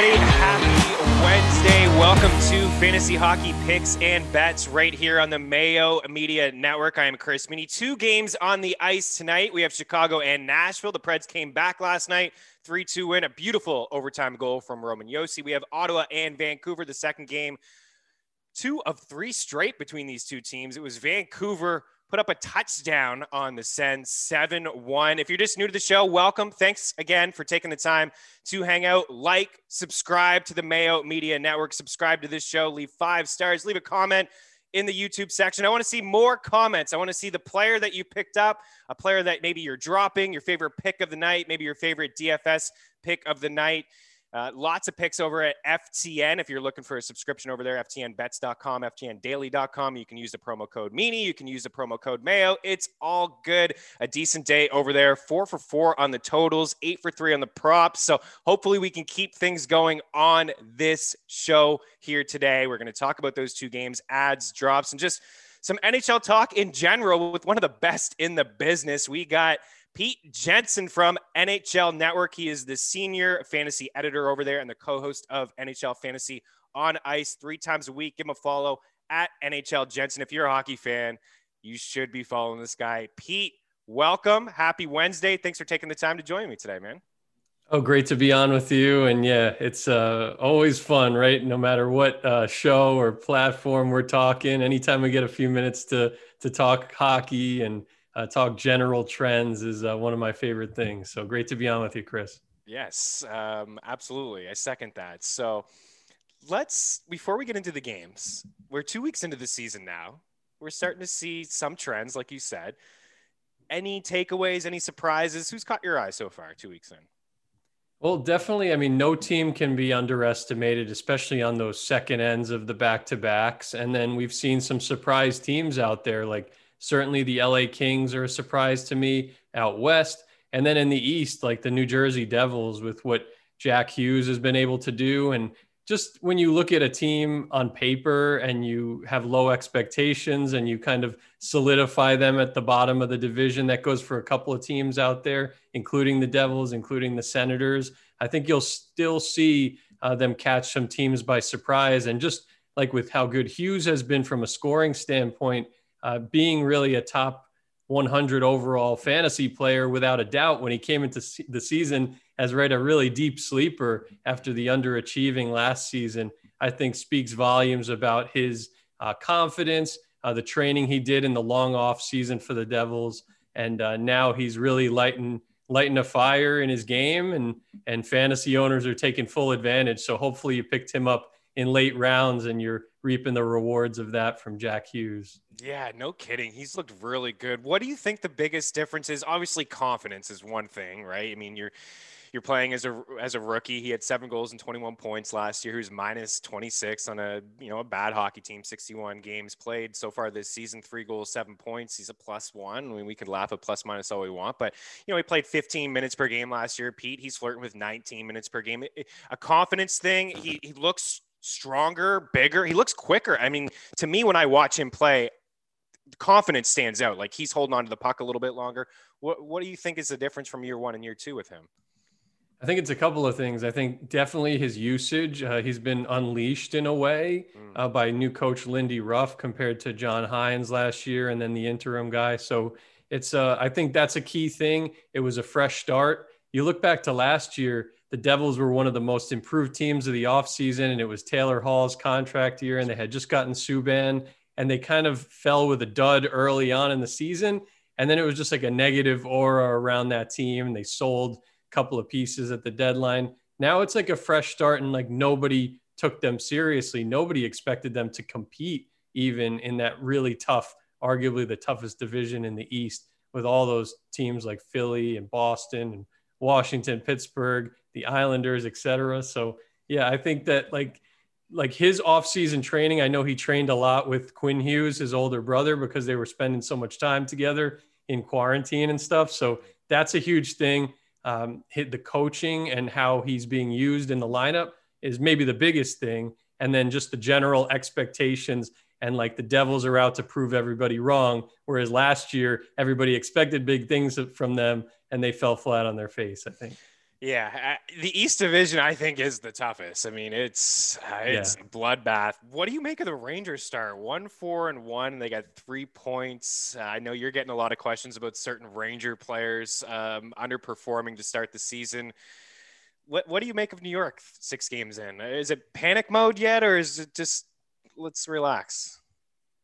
everybody. Happy Wednesday. Welcome to Fantasy Hockey Picks and Bets right here on the Mayo Media Network. I am Chris Meaney. Two games on the ice tonight. We have Chicago and Nashville. The Preds came back last night, 3 2 win. A beautiful overtime goal from Roman Josi. We have Ottawa and Vancouver, the second game. Two of three straight between these two teams. It was Vancouver put up a touchdown on the Sens 7 1. If you're just new to the show, welcome. Thanks again for taking the time to hang out. Like, subscribe to the Mayo Media Network, subscribe to this show, leave five stars, leave a comment in the YouTube section. I want to see more comments. I want to see the player that you picked up, a player that maybe you're dropping, your favorite pick of the night, maybe your favorite DFS pick of the night. Uh, lots of picks over at FTN. If you're looking for a subscription over there, FTNbets.com, FTNdaily.com. You can use the promo code Meaney. You can use the promo code Mayo. It's all good. A decent day over there. Four for four on the totals, eight for three on the props. So hopefully we can keep things going on this show here today. We're going to talk about those two games, ads, drops, and just some NHL talk in general with one of the best in the business. We got Pete Jensen from NHL Network. He is the senior fantasy editor over there and the co host of NHL Fantasy on Ice three times a week. Give him a follow at NHL Jensen. If you're a hockey fan, you should be following this guy. Pete, welcome. Happy Wednesday. Thanks for taking the time to join me today, man. Oh, great to be on with you. And yeah, it's uh, always fun, right? No matter what uh, show or platform we're talking, anytime we get a few minutes to to talk hockey and uh, talk general trends is uh, one of my favorite things. So great to be on with you, Chris. Yes, um, absolutely. I second that. So let's, before we get into the games, we're two weeks into the season now. We're starting to see some trends, like you said. Any takeaways, any surprises? Who's caught your eye so far, two weeks in? Well, definitely. I mean, no team can be underestimated, especially on those second ends of the back to backs. And then we've seen some surprise teams out there like Certainly, the LA Kings are a surprise to me out west. And then in the East, like the New Jersey Devils, with what Jack Hughes has been able to do. And just when you look at a team on paper and you have low expectations and you kind of solidify them at the bottom of the division, that goes for a couple of teams out there, including the Devils, including the Senators. I think you'll still see uh, them catch some teams by surprise. And just like with how good Hughes has been from a scoring standpoint, uh, being really a top 100 overall fantasy player without a doubt when he came into the season as right a really deep sleeper after the underachieving last season. I think speaks volumes about his uh, confidence uh, the training he did in the long off season for the devils. And uh, now he's really lighting lighting a fire in his game and and fantasy owners are taking full advantage. So hopefully you picked him up in late rounds and you're reaping the rewards of that from Jack Hughes. Yeah, no kidding. He's looked really good. What do you think the biggest difference is? Obviously, confidence is one thing, right? I mean, you're you're playing as a as a rookie. He had seven goals and 21 points last year. He was minus 26 on a you know a bad hockey team. 61 games played so far this season. Three goals, seven points. He's a plus one. I mean, we could laugh at plus minus all we want, but you know he played 15 minutes per game last year. Pete, he's flirting with 19 minutes per game. A confidence thing. He he looks stronger, bigger. He looks quicker. I mean, to me, when I watch him play, confidence stands out. Like he's holding on to the puck a little bit longer. What What do you think is the difference from year one and year two with him? I think it's a couple of things. I think definitely his usage. Uh, he's been unleashed in a way mm. uh, by new coach Lindy Ruff compared to John Hynes last year, and then the interim guy. So it's. Uh, I think that's a key thing. It was a fresh start. You look back to last year the Devils were one of the most improved teams of the offseason, and it was Taylor Hall's contract year, and they had just gotten Subban, and they kind of fell with a dud early on in the season. And then it was just like a negative aura around that team. And they sold a couple of pieces at the deadline. Now it's like a fresh start, and like nobody took them seriously. Nobody expected them to compete even in that really tough, arguably the toughest division in the East, with all those teams like Philly and Boston and Washington, Pittsburgh the Islanders, etc. So yeah, I think that like like his off-season training, I know he trained a lot with Quinn Hughes, his older brother, because they were spending so much time together in quarantine and stuff. So that's a huge thing. Um, hit the coaching and how he's being used in the lineup is maybe the biggest thing. And then just the general expectations and like the Devils are out to prove everybody wrong. Whereas last year, everybody expected big things from them and they fell flat on their face, I think. Yeah, the East Division I think is the toughest. I mean, it's uh, it's yeah. bloodbath. What do you make of the Rangers start? One four and one. They got three points. Uh, I know you're getting a lot of questions about certain Ranger players um, underperforming to start the season. What what do you make of New York? Six games in, is it panic mode yet, or is it just let's relax?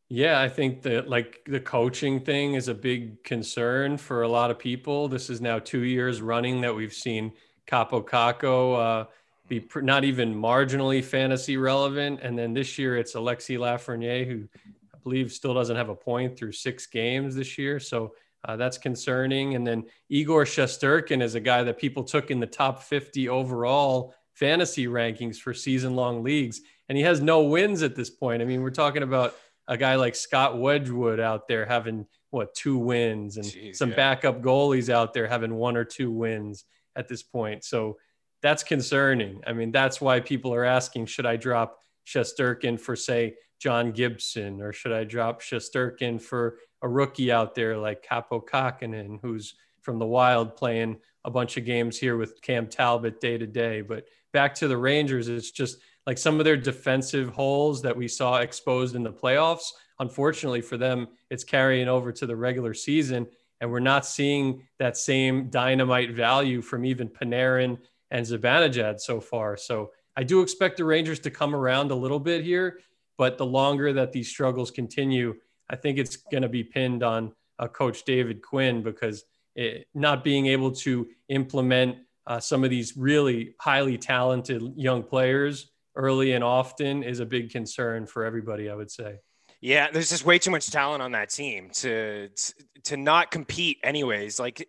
Yeah, I think that like the coaching thing is a big concern for a lot of people. This is now two years running that we've seen Kaapo Kakko uh, be pr- not even marginally fantasy relevant. And then this year it's Alexi Lafreniere, who I believe still doesn't have a point through six games this year. So uh, that's concerning. And then Igor Shesterkin is a guy that people took in the top 50 overall fantasy rankings for season long leagues. And he has no wins at this point. I mean, we're talking about a guy like Scott Wedgewood out there having what two wins and Jeez, some yeah. backup goalies out there having one or two wins at this point. So that's concerning. I mean, that's why people are asking, should I drop Shesterkin for say John Gibson, or should I drop Shesterkin for a rookie out there like Kaapo Kähkönen, who's from the Wild playing a bunch of games here with Cam Talbot day to day. But back to the Rangers, it's just like some of their defensive holes that we saw exposed in the playoffs. Unfortunately for them, it's carrying over to the regular season and we're not seeing that same dynamite value from even Panarin and Zibanejad so far. So I do expect the Rangers to come around a little bit here, but the longer that these struggles continue, I think it's going to be pinned on uh, Coach David Quinn because it, not being able to implement uh, some of these really highly talented young players early and often is a big concern for everybody, I would say. Yeah, there's just way too much talent on that team to, to to not compete anyways. Like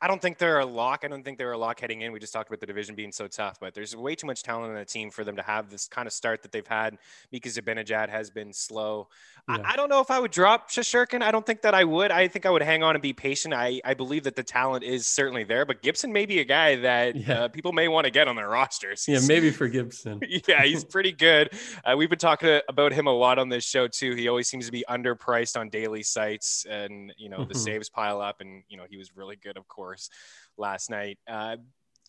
I don't think they're a lock. I don't think they're a lock heading in. We just talked about the division being so tough, but there's way too much talent on the team for them to have this kind of start that they've had because Zibanejad has been slow. Yeah. I, I, don't know if I would drop Shesterkin. I don't think that I would. I think I would hang on and be patient. I, I believe that the talent is certainly there, but Gibson may be a guy that yeah. uh, people may want to get on their rosters. Yeah, maybe for Gibson. yeah, he's pretty good. Uh, we've been talking about him a lot on this show too. He always seems to be underpriced on daily sites and, you know, the mm-hmm. saves pile up. And, you know, he was really good, of course, last night. Uh,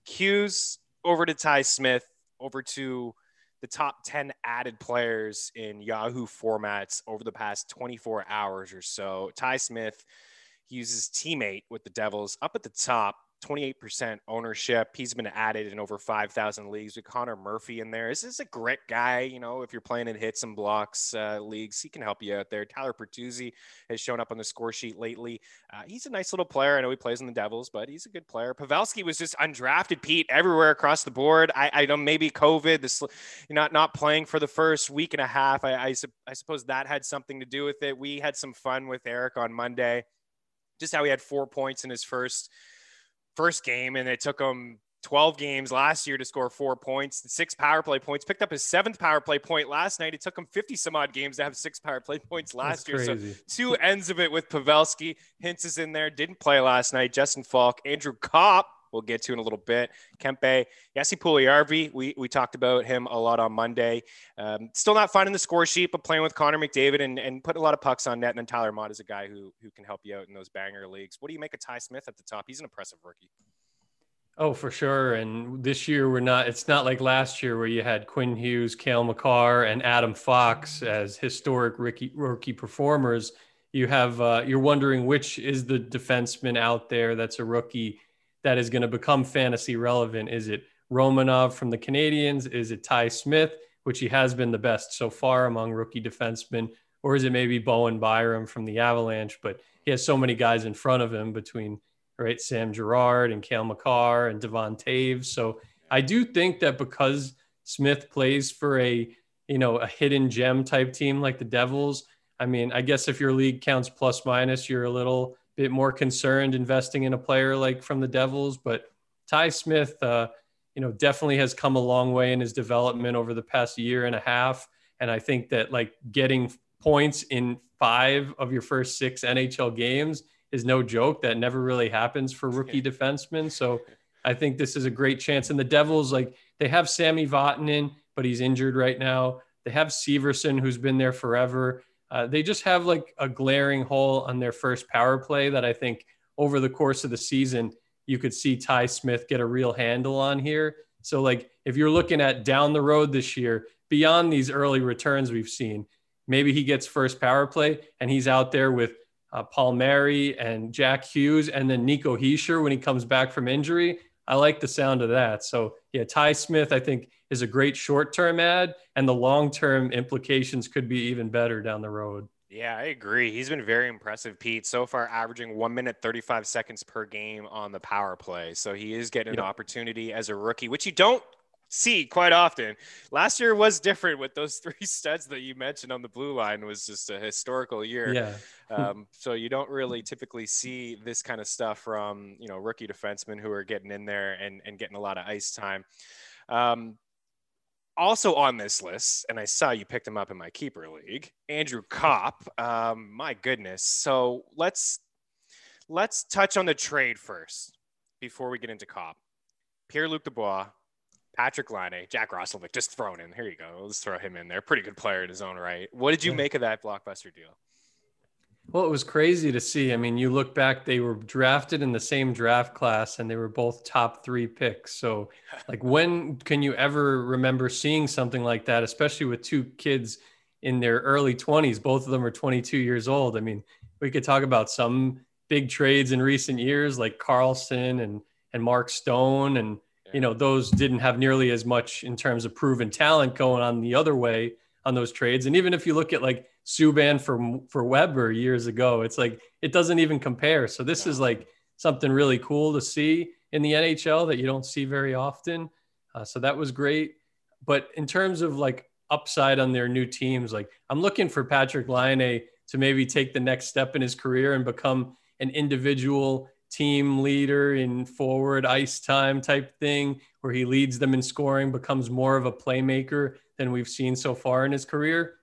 Hughes over to Ty Smith, over to the top 10 added players in Yahoo formats over the past 24 hours or so. Ty Smith, he uses teammate with the Devils up at the top 28% ownership. He's been added in over 5,000 leagues with Connor Murphy in there. This is a grit guy. You know, if you're playing in hits and blocks uh, leagues, he can help you out there. Tyler Bertuzzi has shown up on the score sheet lately. Uh, he's a nice little player. I know he plays in the Devils, but he's a good player. Pavelski was just undrafted, Pete, everywhere across the board. I, I know maybe COVID, this not not playing for the first week and a half. I, I, I suppose that had something to do with it. We had some fun with Eric on Monday, just how he had four points in his first – first game, and it took him 12 games last year to score four points, six power play points. Picked up his seventh power play point last night. It took him 50 some odd games to have six power play points last That's year. Crazy. So two ends of it with Pavelski. Hintz is in there. Didn't play last night. Justin Faulk, Andrew Copp. We'll get to in a little bit. Kempe, Jesse Puljujarvi, we, we talked about him a lot on Monday. Um, still not finding the score sheet, but playing with Connor McDavid and, and putting a lot of pucks on net. And then Tyler Motte is a guy who, who can help you out in those banger leagues. What do you make of Ty Smith at the top? He's an impressive rookie. Oh, for sure. And this year we're not it's not like last year where you had Quinn Hughes, Cale Makar, and Adam Fox as historic rookie rookie performers. You have uh, you're wondering which is the defenseman out there that's a rookie that is going to become fantasy relevant. Is it Romanov from the Canadiens? Is it Ty Smith, which he has been the best so far among rookie defensemen? Or is it maybe Bowen Byram from the Avalanche? But he has so many guys in front of him between right? Sam Girard and Cale Makar and Devon Toews. So I do think that because Smith plays for a, you know, a hidden gem type team like the Devils, I mean, I guess if your league counts plus minus, you're a little bit more concerned investing in a player like from the Devils. But Ty Smith, uh, you know, definitely has come a long way in his development over the past year and a half. And I think that like getting points in five of your first six NHL games is no joke. That never really happens for rookie defensemen. So I think this is a great chance. And the Devils, like they have Sami Vatanen, but he's injured right now. They have Severson, who's been there forever. Uh, they just have like a glaring hole on their first power play that I think over the course of the season you could see Ty Smith get a real handle on here. So, like, if you're looking at down the road this year, beyond these early returns we've seen, maybe he gets first power play and he's out there with uh, Palmieri and Jack Hughes and then Nico Hischier when he comes back from injury. I like the sound of that. So, yeah, Ty Smith, I think, is a great short term ad, and the long term implications could be even better down the road. Yeah, I agree. He's been very impressive, Pete. So far, averaging one minute, 35 seconds per game on the power play. So he is getting yep. an opportunity as a rookie, which you don't see quite often. Last year was different with those three studs that you mentioned on the blue line was just a historical year. Yeah. um, so you don't really typically see this kind of stuff from, you know, rookie defensemen who are getting in there and, and getting a lot of ice time. Um, also on this list, and I saw you picked him up in my keeper league, Andrew Copp. Um, my goodness. So let's let's touch on the trade first before we get into Copp. Pierre Luc Dubois, Patrik Laine, Jack Roslovic, just thrown in. Here you go. Let's throw him in there. Pretty good player in his own right. What did you yeah. make of that blockbuster deal? Well, it was crazy to see. I mean, you look back, they were drafted in the same draft class and they were both top three picks. So, like, when can you ever remember seeing something like that, especially with two kids in their early 20s? Both of them are 22 years old. I mean, we could talk about some big trades in recent years, like Karlsson and, and Mark Stone. And, you know, those didn't have nearly as much in terms of proven talent going on the other way on those trades. And even if you look at like Subban for for Weber years ago, it's like it doesn't even compare. So this is like something really cool to see in the NHL that you don't see very often. Uh, so that was great. But in terms of like upside on their new teams, like I'm looking for Patrik Laine to maybe take the next step in his career and become an individual team leader in forward ice time type thing where he leads them in scoring, becomes more of a playmaker than we've seen so far in his career.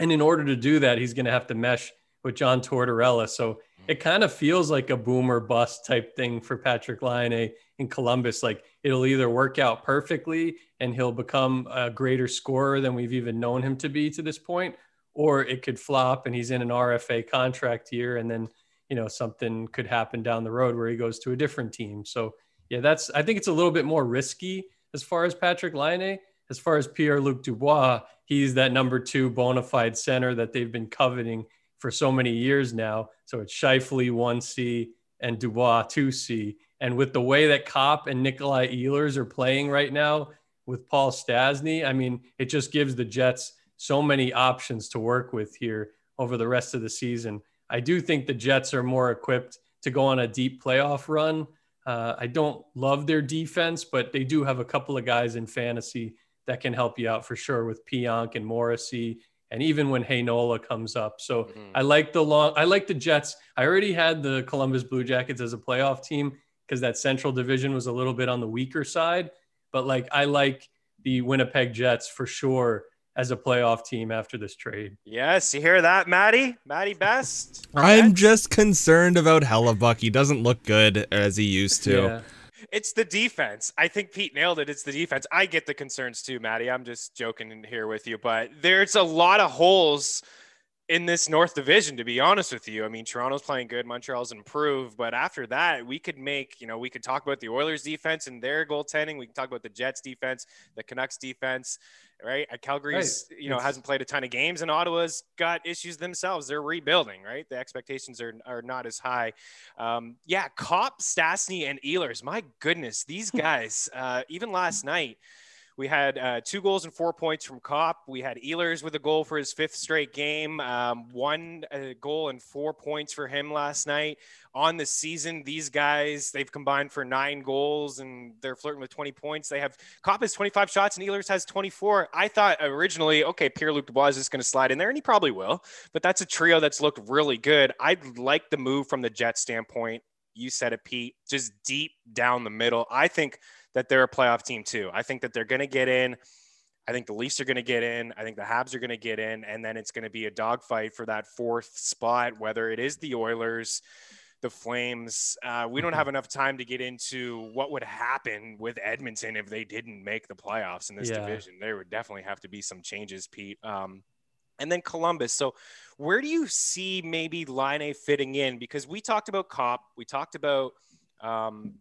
And in order to do that, he's going to have to mesh with John Tortorella. So it kind of feels like a boomer bust type thing for Patrik Laine in Columbus. Like it'll either work out perfectly and he'll become a greater scorer than we've even known him to be to this point, or it could flop and he's in an RFA contract year and then, you know, something could happen down the road where he goes to a different team. So yeah, that's, I think it's a little bit more risky as far as Patrik Laine as far as Pierre Luc Dubois, he's that number two bona fide center that they've been coveting for so many years now. So it's Scheifele 1C and Dubois 2C. And with the way that Copp and Nikolai Ehlers are playing right now with Paul Stastny, I mean, it just gives the Jets so many options to work with here over the rest of the season. I do think the Jets are more equipped to go on a deep playoff run. Uh, I don't love their defense, but they do have a couple of guys in fantasy that can help you out for sure with Pionk and Morrissey and even when Heinola comes up. So mm-hmm. I like the long I like the Jets. I already had the Columbus Blue Jackets as a playoff team because that central division was a little bit on the weaker side, but like I like the Winnipeg Jets for sure as a playoff team after this trade. Yes, you hear that, Maddie? Maddie Best. I'm just concerned about Hellebuyck. He doesn't look good as he used to. Yeah. It's the defense. I think Pete nailed it. It's the defense. I get the concerns too, Maddie. I'm just joking here with you, but there's a lot of holes in this North Division, to be honest with you. I mean, Toronto's playing good, Montreal's improved, but after that, we could make, you know, we could talk about the Oilers defense and their goaltending. We can talk about the Jets defense, the Canucks defense, right? Uh, Calgary's, right. you know, it's... hasn't played a ton of games, and Ottawa's got issues themselves. They're rebuilding, right? The expectations are, are not as high. Um, yeah, Copp, Stastny, and Ehlers. My goodness, these guys, uh, even last night, we had uh, two goals and four points from Copp. We had Ehlers with a goal for his fifth straight game, um, one uh, goal and four points for him last night. On the season, these guys, they've combined for nine goals and they're flirting with 20 points. They have Copp has 25 shots and Ehlers has 24. I thought originally, okay, Pierre Luc Dubois is just going to slide in there, and he probably will, but that's a trio that's looked really good. I like the move from the Jet standpoint. You said it, Pete, just deep down the middle. I think that they're a playoff team too. I think that they're going to get in. I think the Leafs are going to get in. I think the Habs are going to get in, and then it's going to be a dogfight for that fourth spot. Whether it is the Oilers, the Flames, uh, we don't mm-hmm. have enough time to get into what would happen with Edmonton if they didn't make the playoffs in this yeah. division. There would definitely have to be some changes, Pete. Um, and then Columbus. So, where do you see maybe Laine fitting in? Because we talked about Copp, we talked about um,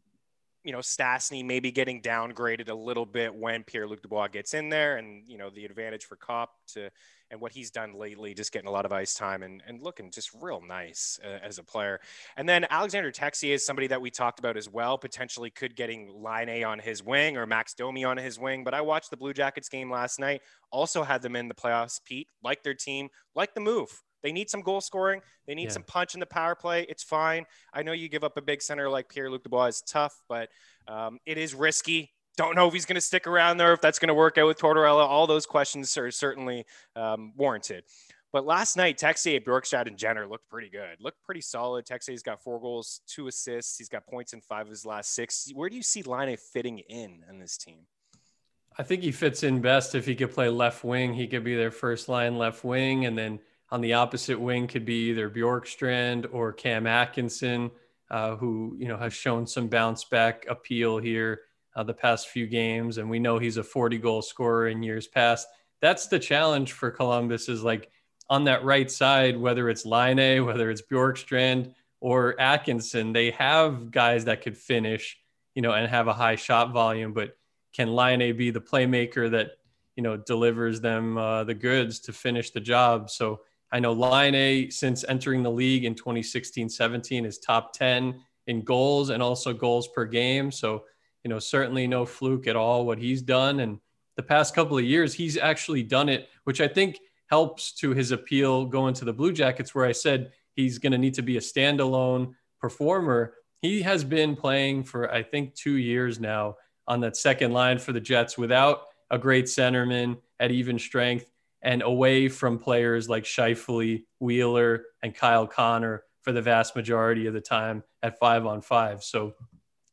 you know, Stastny maybe getting downgraded a little bit when Pierre Luc Dubois gets in there, and you know the advantage for Copp to and what he's done lately, just getting a lot of ice time and, and looking just real nice uh, as a player. And then Alexander Texier is somebody that we talked about as well, potentially could getting Laine on his wing or Max Domi on his wing. But I watched the Blue Jackets game last night, also had them in the playoffs, Pete, like their team, like the move. They need some goal scoring. They need yeah. some punch in the power play. It's fine. I know you give up a big center like Pierre Luc Dubois is tough, but um, it is risky. Don't know if he's going to stick around there, if that's going to work out with Tortorella. All those questions are certainly um, warranted. But last night, Texier, Bjorkstrand, and Jenner looked pretty good. Looked pretty solid. Texier's got four goals, two assists. He's got points in five of his last six. Where do you see Laine fitting in in this team? I think he fits in best if he could play left wing. He could be their first line left wing, and then on the opposite wing could be either Bjorkstrand or Cam Atkinson, uh, who you know has shown some bounce back appeal here uh, the past few games, and we know he's a 40 goal scorer in years past. That's the challenge for Columbus is like on that right side, whether it's Laine, whether it's Bjorkstrand or Atkinson, they have guys that could finish, you know, and have a high shot volume. But can Laine be the playmaker that you know delivers them uh, the goods to finish the job? So I know Laine, since entering the league in 2016-17, is top 10 in goals and also goals per game. So you know, certainly no fluke at all what he's done. And the past couple of years, he's actually done it, which I think helps to his appeal going to the Blue Jackets, where I said he's going to need to be a standalone performer. He has been playing for, I think, two years now on that second line for the Jets without a great centerman at even strength and away from players like Scheifele, Wheeler, and Kyle Connor for the vast majority of the time at five on five. So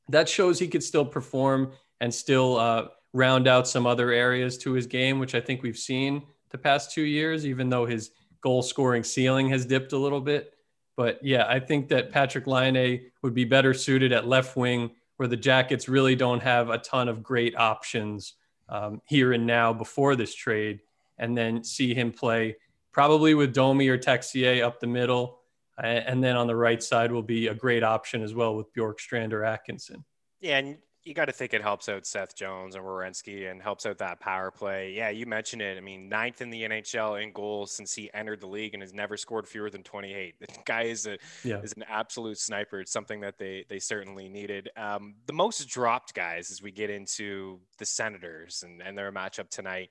that shows he could still perform and still uh, round out some other areas to his game, which I think we've seen the past two years, even though his goal scoring ceiling has dipped a little bit. But yeah, I think that Patrik Laine would be better suited at left wing, where the Jackets really don't have a ton of great options um, here and now before this trade, and then see him play probably with Domi or Texier up the middle and then on the right side will be a great option as well with Bjorkstrand or Atkinson. Yeah, and you got to think it helps out Seth Jones and Werenski and helps out that power play. Yeah, you mentioned it. I mean, ninth in the NHL in goals since he entered the league and has never scored fewer than 28. The guy is a yeah. is an absolute sniper. It's something that they they certainly needed. Um, the most dropped guys as we get into the Senators and, and their matchup tonight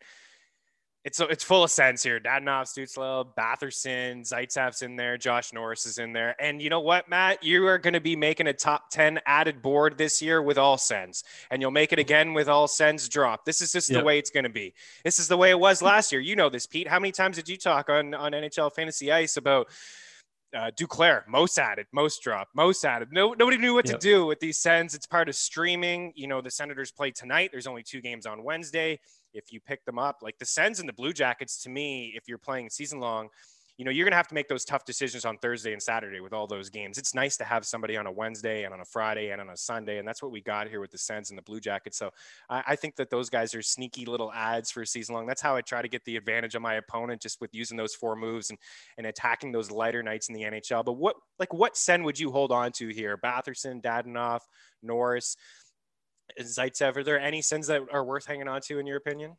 it's it's full of Sens here. Dadonov, Stützle, Batherson, Zaitsev's in there, Josh Norris is in there. And you know what, Matt? You are going to be making a top 10 added board this year with all Sens. And you'll make it mm-hmm. again with all Sens drop. This is just yep. the way it's going to be. This is the way it was last year. You know this, Pete. How many times did you talk on, on NHL Fantasy Ice about uh, Duclair, most added, most drop, most added. No, nobody knew what yep. to do with these Sens. It's part of streaming. You know, the Senators play tonight. There's only two games on Wednesday if you pick them up. Like the Sens and the Blue Jackets, to me, if you're playing season long, you know, you're going to have to make those tough decisions on Thursday and Saturday with all those games. It's nice to have somebody on a Wednesday and on a Friday and on a Sunday. And that's what we got here with the Sens and the Blue Jackets. So I, I think that those guys are sneaky little ads for season long. That's how I try to get the advantage of my opponent just with using those four moves and, and attacking those lighter nights in the NHL. But what, like, what Sen would you hold on to here? Batherson, Dadonov, Norris? Zaitsev, are there any sins that are worth hanging on to in your opinion?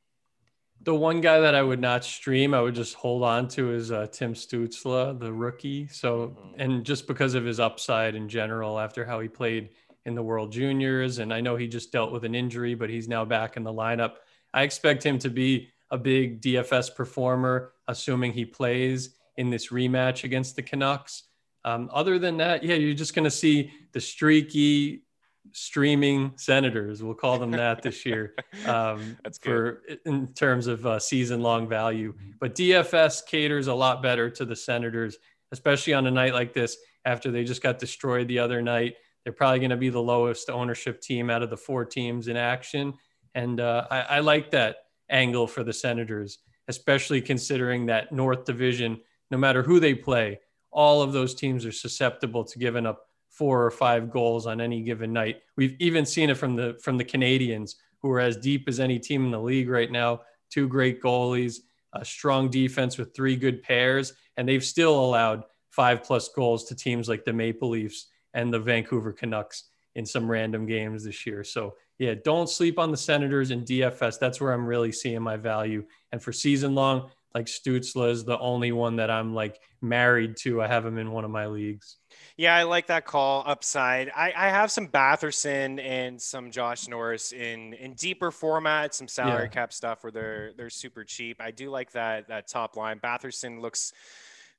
The one guy that I would not stream, I would just hold on to is uh, Tim Stützle, the rookie. So, mm-hmm. and just because of his upside in general, after how he played in the World Juniors, and I know he just dealt with an injury, but he's now back in the lineup. I expect him to be a big DFS performer, assuming he plays in this rematch against the Canucks. Um, other than that, yeah, you're just going to see the streaky, streaming senators. We'll call them that this year. Um, That's for in terms of uh, season long value. But DFS caters a lot better to the senators, especially on a night like this after they just got destroyed the other night. They're probably going to be the lowest ownership team out of the four teams in action. And uh, I, I like that angle for the Senators, especially considering that North Division, no matter who they play, all of those teams are susceptible to giving up four or five goals on any given night. We've even seen it from the from the Canadiens, who are as deep as any team in the league right now. Two great goalies, a strong defense with three good pairs, and they've still allowed five plus goals to teams like the Maple Leafs and the Vancouver Canucks in some random games this year. So yeah, don't sleep on the Senators and DFS. That's where I'm really seeing my value. And for season long, like Stützle is the only one that I'm like married to. I have him in one of my leagues. Yeah, I like that call upside. I, I have some Batherson and some Josh Norris in in deeper format, some salary yeah. cap stuff where they're they're super cheap. I do like that that top line. Batherson looks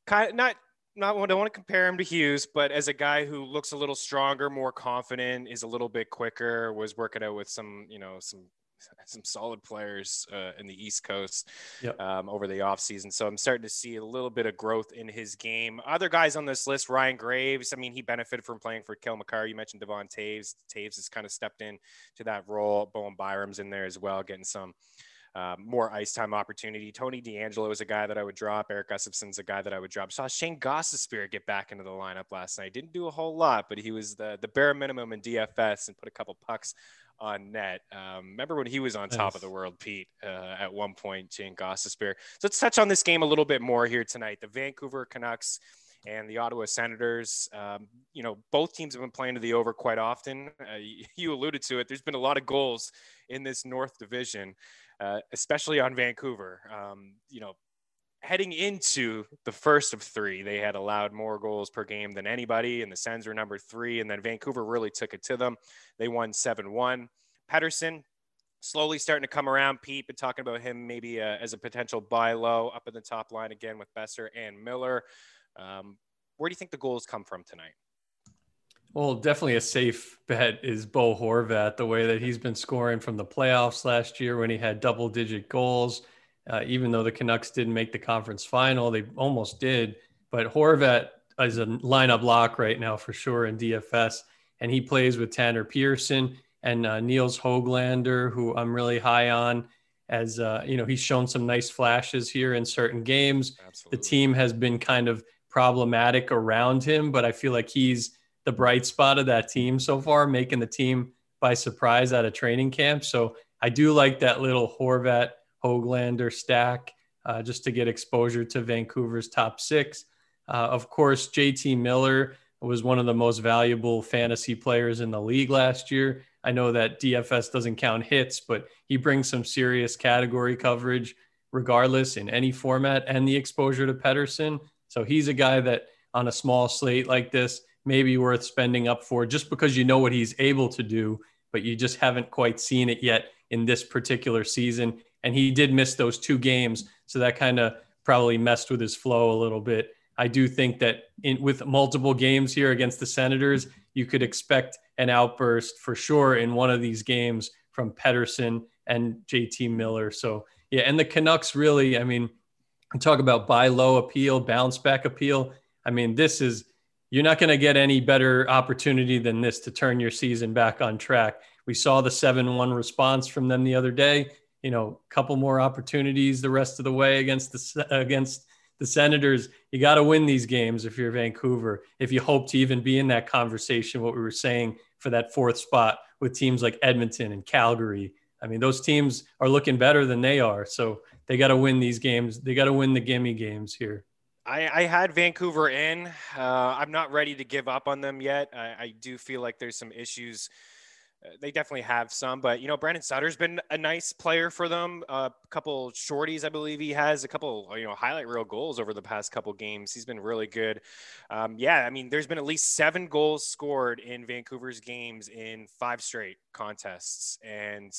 kind of not not I don't want to compare him to Hughes, but as a guy who looks a little stronger, more confident, is a little bit quicker, was working out with some, you know, some some solid players uh, in the East Coast yep. um, over the offseason. So I'm starting to see a little bit of growth in his game. Other guys on this list, Ryan Graves, I mean, he benefited from playing for Cale Makar. You mentioned Devon Toews. Toews has kind of stepped in to that role. Bowen Byram's in there as well, getting some uh, more ice time opportunity. Tony DeAngelo is a guy that I would drop. Erik Gustafsson's a guy that I would drop. Saw Shane Gostisbehere get back into the lineup last night. Didn't do a whole lot, but he was the, the bare minimum in DFS and put a couple pucks on net. Um, remember when he was on top of the world, Pete, uh, at one point, Shane Gostisbehere. So let's touch on this game a little bit more here tonight. The Vancouver Canucks and the Ottawa Senators. Um, you know, both teams have been playing to the over quite often. Uh, you alluded to it. There's been a lot of goals in this North Division, uh, especially on Vancouver. Um, you know, heading into the first of three, they had allowed more goals per game than anybody, and the Sens were number three. And then Vancouver really took it to them. They won 7 1. Pettersson slowly starting to come around. Pete been talking about him maybe uh, as a potential buy low up in the top line again with Boeser and Miller. Um, where do you think the goals come from tonight? Well, definitely a safe bet is Bo Horvat, the way that he's been scoring from the playoffs last year when he had double digit goals. Uh, even though the Canucks didn't make the conference final, they almost did. But Horvat is a lineup lock right now for sure in DFS, and he plays with Tanner Pearson and uh, Nils Hoglander, who I'm really high on. As uh, you know, he's shown some nice flashes here in certain games. Absolutely. The team has been kind of problematic around him, but I feel like he's the bright spot of that team so far, making the team by surprise at a training camp. So I do like that little Horvat Hoglander stack uh, just to get exposure to Vancouver's top six. Uh, of course, JT Miller was one of the most valuable fantasy players in the league last year. I know that DFS doesn't count hits, but he brings some serious category coverage regardless in any format and the exposure to Pettersson. So he's a guy that on a small slate like this may be worth spending up for just because you know what he's able to do, but you just haven't quite seen it yet in this particular season and he did miss those two games, so that kind of probably messed with his flow a little bit. I do think that in, with multiple games here against the Senators, you could expect an outburst for sure in one of these games from Pettersson and JT Miller. So yeah, and the Canucks really, I mean, talk about buy low appeal, bounce back appeal. I mean, this is you're not going to get any better opportunity than this to turn your season back on track. We saw the 7 1 response from them the other day you know, a couple more opportunities the rest of the way against the against the Senators. You got to win these games if you're Vancouver. If you hope to even be in that conversation, what we were saying for that fourth spot with teams like Edmonton and Calgary. I mean, those teams are looking better than they are. So they got to win these games. They got to win the gimme games here. I, I had Vancouver in. Uh, I'm not ready to give up on them yet. I, I do feel like there's some issues uh, they definitely have some, but you know, Brandon Sutter's been a nice player for them. A couple shorties, I believe he has a couple, you know, highlight reel goals over the past couple games. He's been really good. Um, yeah, I mean, there's been at least seven goals scored in Vancouver's games in five straight contests, and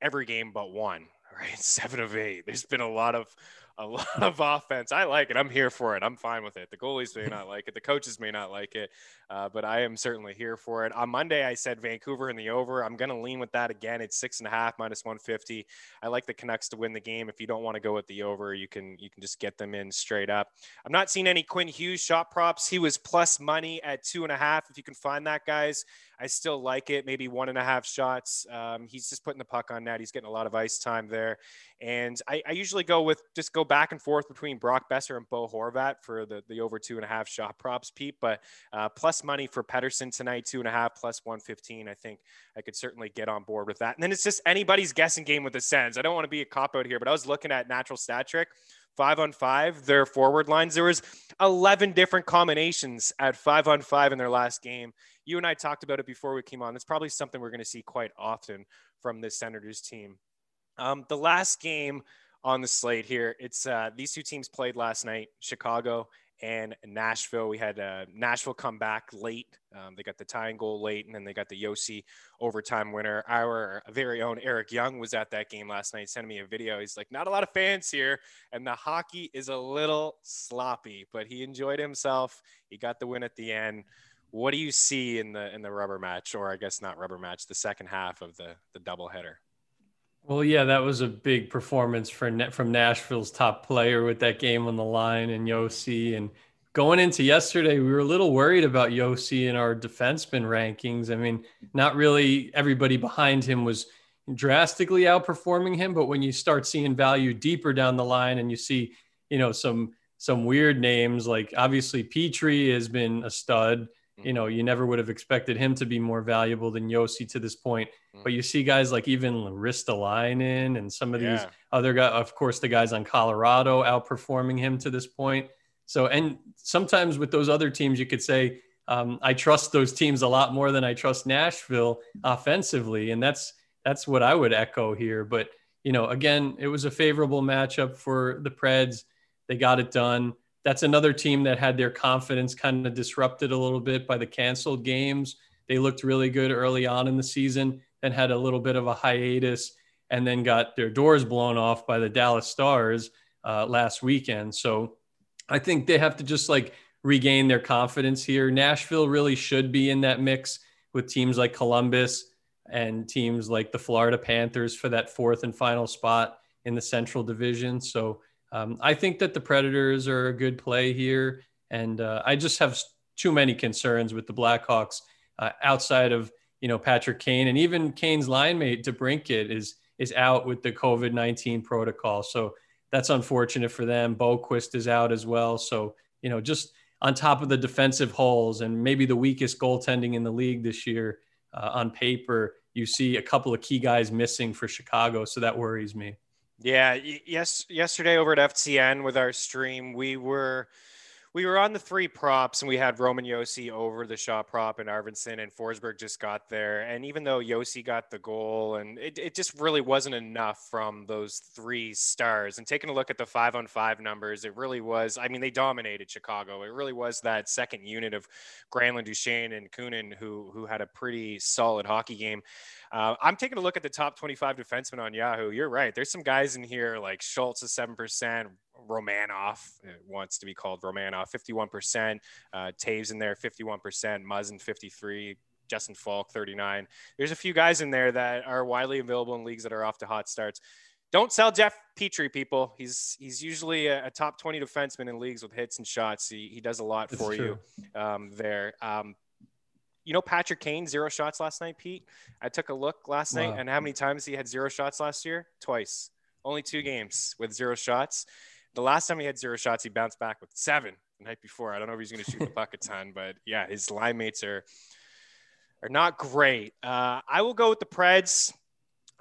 every game but one. Right, seven of eight. There's been a lot of a lot of offense. I like it. I'm here for it. I'm fine with it. The goalies may not like it. The coaches may not like it, uh, but I am certainly here for it. On Monday, I said Vancouver in the over. I'm going to lean with that again. It's six and a half minus 150. I like the Canucks to win the game. If you don't want to go with the over, you can you can just get them in straight up. I'm not seeing any Quinn Hughes shot props. He was plus money at two and a half. If you can find that, guys, I still like it. Maybe one and a half shots. Um, he's just putting the puck on net. He's getting a lot of ice time there. And I, I, usually go with just go back and forth between Brock Boeser and Bo Horvat for the, the over two and a half shot props, Pete. But uh, plus money for Pettersson tonight, two and a half plus 115. I think I could certainly get on board with that. And then it's just anybody's guessing game with the Sens. I don't want to be a cop out here, but I was looking at natural stat trick five on five, their forward lines. There was 11 different combinations at five on five in their last game. You and I talked about it before we came on. It's probably something we're going to see quite often from the Senators team. Um, the last game on the slate here, it's uh, these two teams played last night, Chicago and Nashville. We had uh, Nashville come back late. Um, they got the tying goal late, and then they got the Josi overtime winner. Our very own Eric Young was at that game last night, sending me a video. He's like, not a lot of fans here, and the hockey is a little sloppy, but he enjoyed himself. He got the win at the end. What do you see in the in the rubber match, or I guess not rubber match, the second half of the the doubleheader? Well, yeah, that was a big performance for from Nashville's top player with that game on the line and Josi. And going into yesterday, we were a little worried about Josi in our defenseman rankings. I mean, not really everybody behind him was drastically outperforming him, but when you start seeing value deeper down the line and you see, you know, some some weird names like obviously Petry has been a stud. You know, you never would have expected him to be more valuable than Josi to this point. But you see guys like even Ristolainen and some of these yeah. other guys, of course, the guys on Colorado outperforming him to this point. So, and sometimes with those other teams, you could say, um, I trust those teams a lot more than I trust Nashville offensively. And that's, that's what I would echo here. But, you know, again, it was a favorable matchup for the Preds. They got it done. That's another team that had their confidence kind of disrupted a little bit by the canceled games. They looked really good early on in the season then had a little bit of a hiatus, and then got their doors blown off by the Dallas Stars uh, last weekend. So I think they have to just like regain their confidence here. Nashville really should be in that mix with teams like Columbus and teams like the Florida Panthers for that fourth and final spot in the Central Division. So um, I think that the Predators are a good play here. And uh, I just have too many concerns with the Blackhawks uh, outside of you know Patrick Kane and even Kane's line mate DeBrincat is is out with the COVID nineteen protocol. So that's unfortunate for them. Boqvist is out as well. So you know just on top of the defensive holes and maybe the weakest goaltending in the league this year uh, on paper, you see a couple of key guys missing for Chicago. So that worries me. Yeah. Yes. Yesterday over at FTN with our stream, we were we were on the three props and we had Roman Josi over the shot prop and Arvidsson and Forsberg just got there. And even though Josi got the goal and it, it just really wasn't enough from those three stars and taking a look at the five on five numbers, it really was, I mean, they dominated Chicago. It really was that second unit of Granlund, Duchene and Kunin who, who had a pretty solid hockey game. Uh, I'm taking a look at the top 25 defensemen on Yahoo. You're right. There's some guys in here like Schultz is 7%, Romanov wants to be called Romanoff, 51%. Uh, Toews in there, 51%. Muzzin, 53. Justin Faulk, 39. There's a few guys in there that are widely available in leagues that are off to hot starts. Don't sell Jeff Petry, people. He's he's usually a, a top 20 defenseman in leagues with hits and shots. He, he does a lot That's for true. you um, there. Um, you know Patrick Kane zero shots last night, Pete. I took a look last wow. night, and how many times he had zero shots last year? Twice. Only two games with zero shots. The last time he had zero shots, he bounced back with seven the night before. I don't know if he's going to shoot the puck a ton, but yeah, his line mates are are not great. Uh, I will go with the Preds.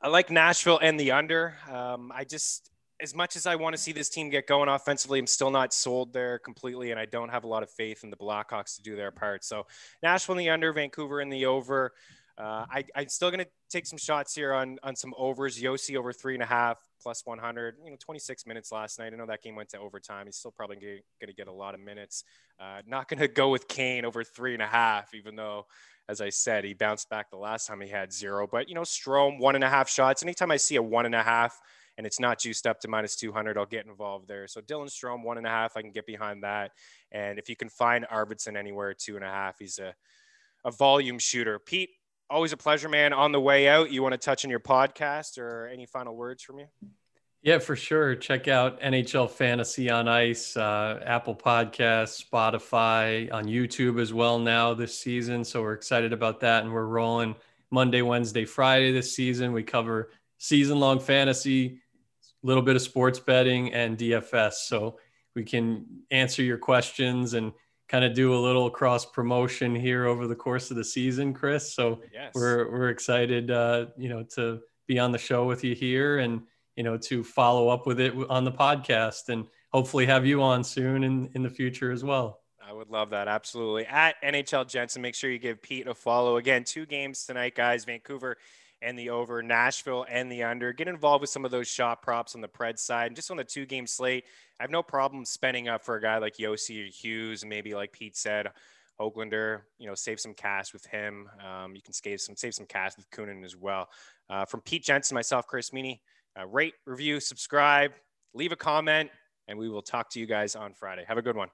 I like Nashville and the under. Um, I just, as much as I want to see this team get going offensively, I'm still not sold there completely, and I don't have a lot of faith in the Blackhawks to do their part. So Nashville in the under, Vancouver in the over. Uh, I, I'm still going to take some shots here on on some overs. Josi over three and a half plus 100. You know, 26 minutes last night. I know that game went to overtime. He's still probably going to get a lot of minutes. Uh, not going to go with Kane over three and a half, even though, as I said, he bounced back the last time he had zero. But you know, Strome one and a half shots. Anytime I see a one and a half and it's not juiced up to minus 200, I'll get involved there. So Dylan Strome one and a half, I can get behind that. And if you can find Arvidsson anywhere two and a half, he's a a volume shooter. Pete, always a pleasure, man. On the way out, you want to touch on your podcast or any final words from you? Yeah, for sure. Check out NHL Fantasy on Ice, uh, Apple Podcasts, Spotify, on YouTube as well now this season. So we're excited about that. And we're rolling Monday, Wednesday, Friday this season. We cover season long fantasy, a little bit of sports betting, and DFS. So we can answer your questions and kind of do a little cross promotion here over the course of the season, Chris. So yes. we're we're excited, uh, you know, to be on the show with you here and you know to follow up with it on the podcast and hopefully have you on soon in, in the future as well. I would love that. Absolutely. At NHL Jensen, make sure you give Pete a follow. Again, two games tonight, guys. Vancouver and the over, Nashville and the under. Get involved with some of those shot props on the Pred side. And just on the two game slate, I have no problem spending up for a guy like Josi or Hughes, maybe like Pete said, Oaklander, you know, save some cash with him. Um, you can save some save some cash with Kunin as well. Uh, from Pete Jensen, myself, Chris Meaney, uh, rate, review, subscribe, leave a comment, and we will talk to you guys on Friday. Have a good one.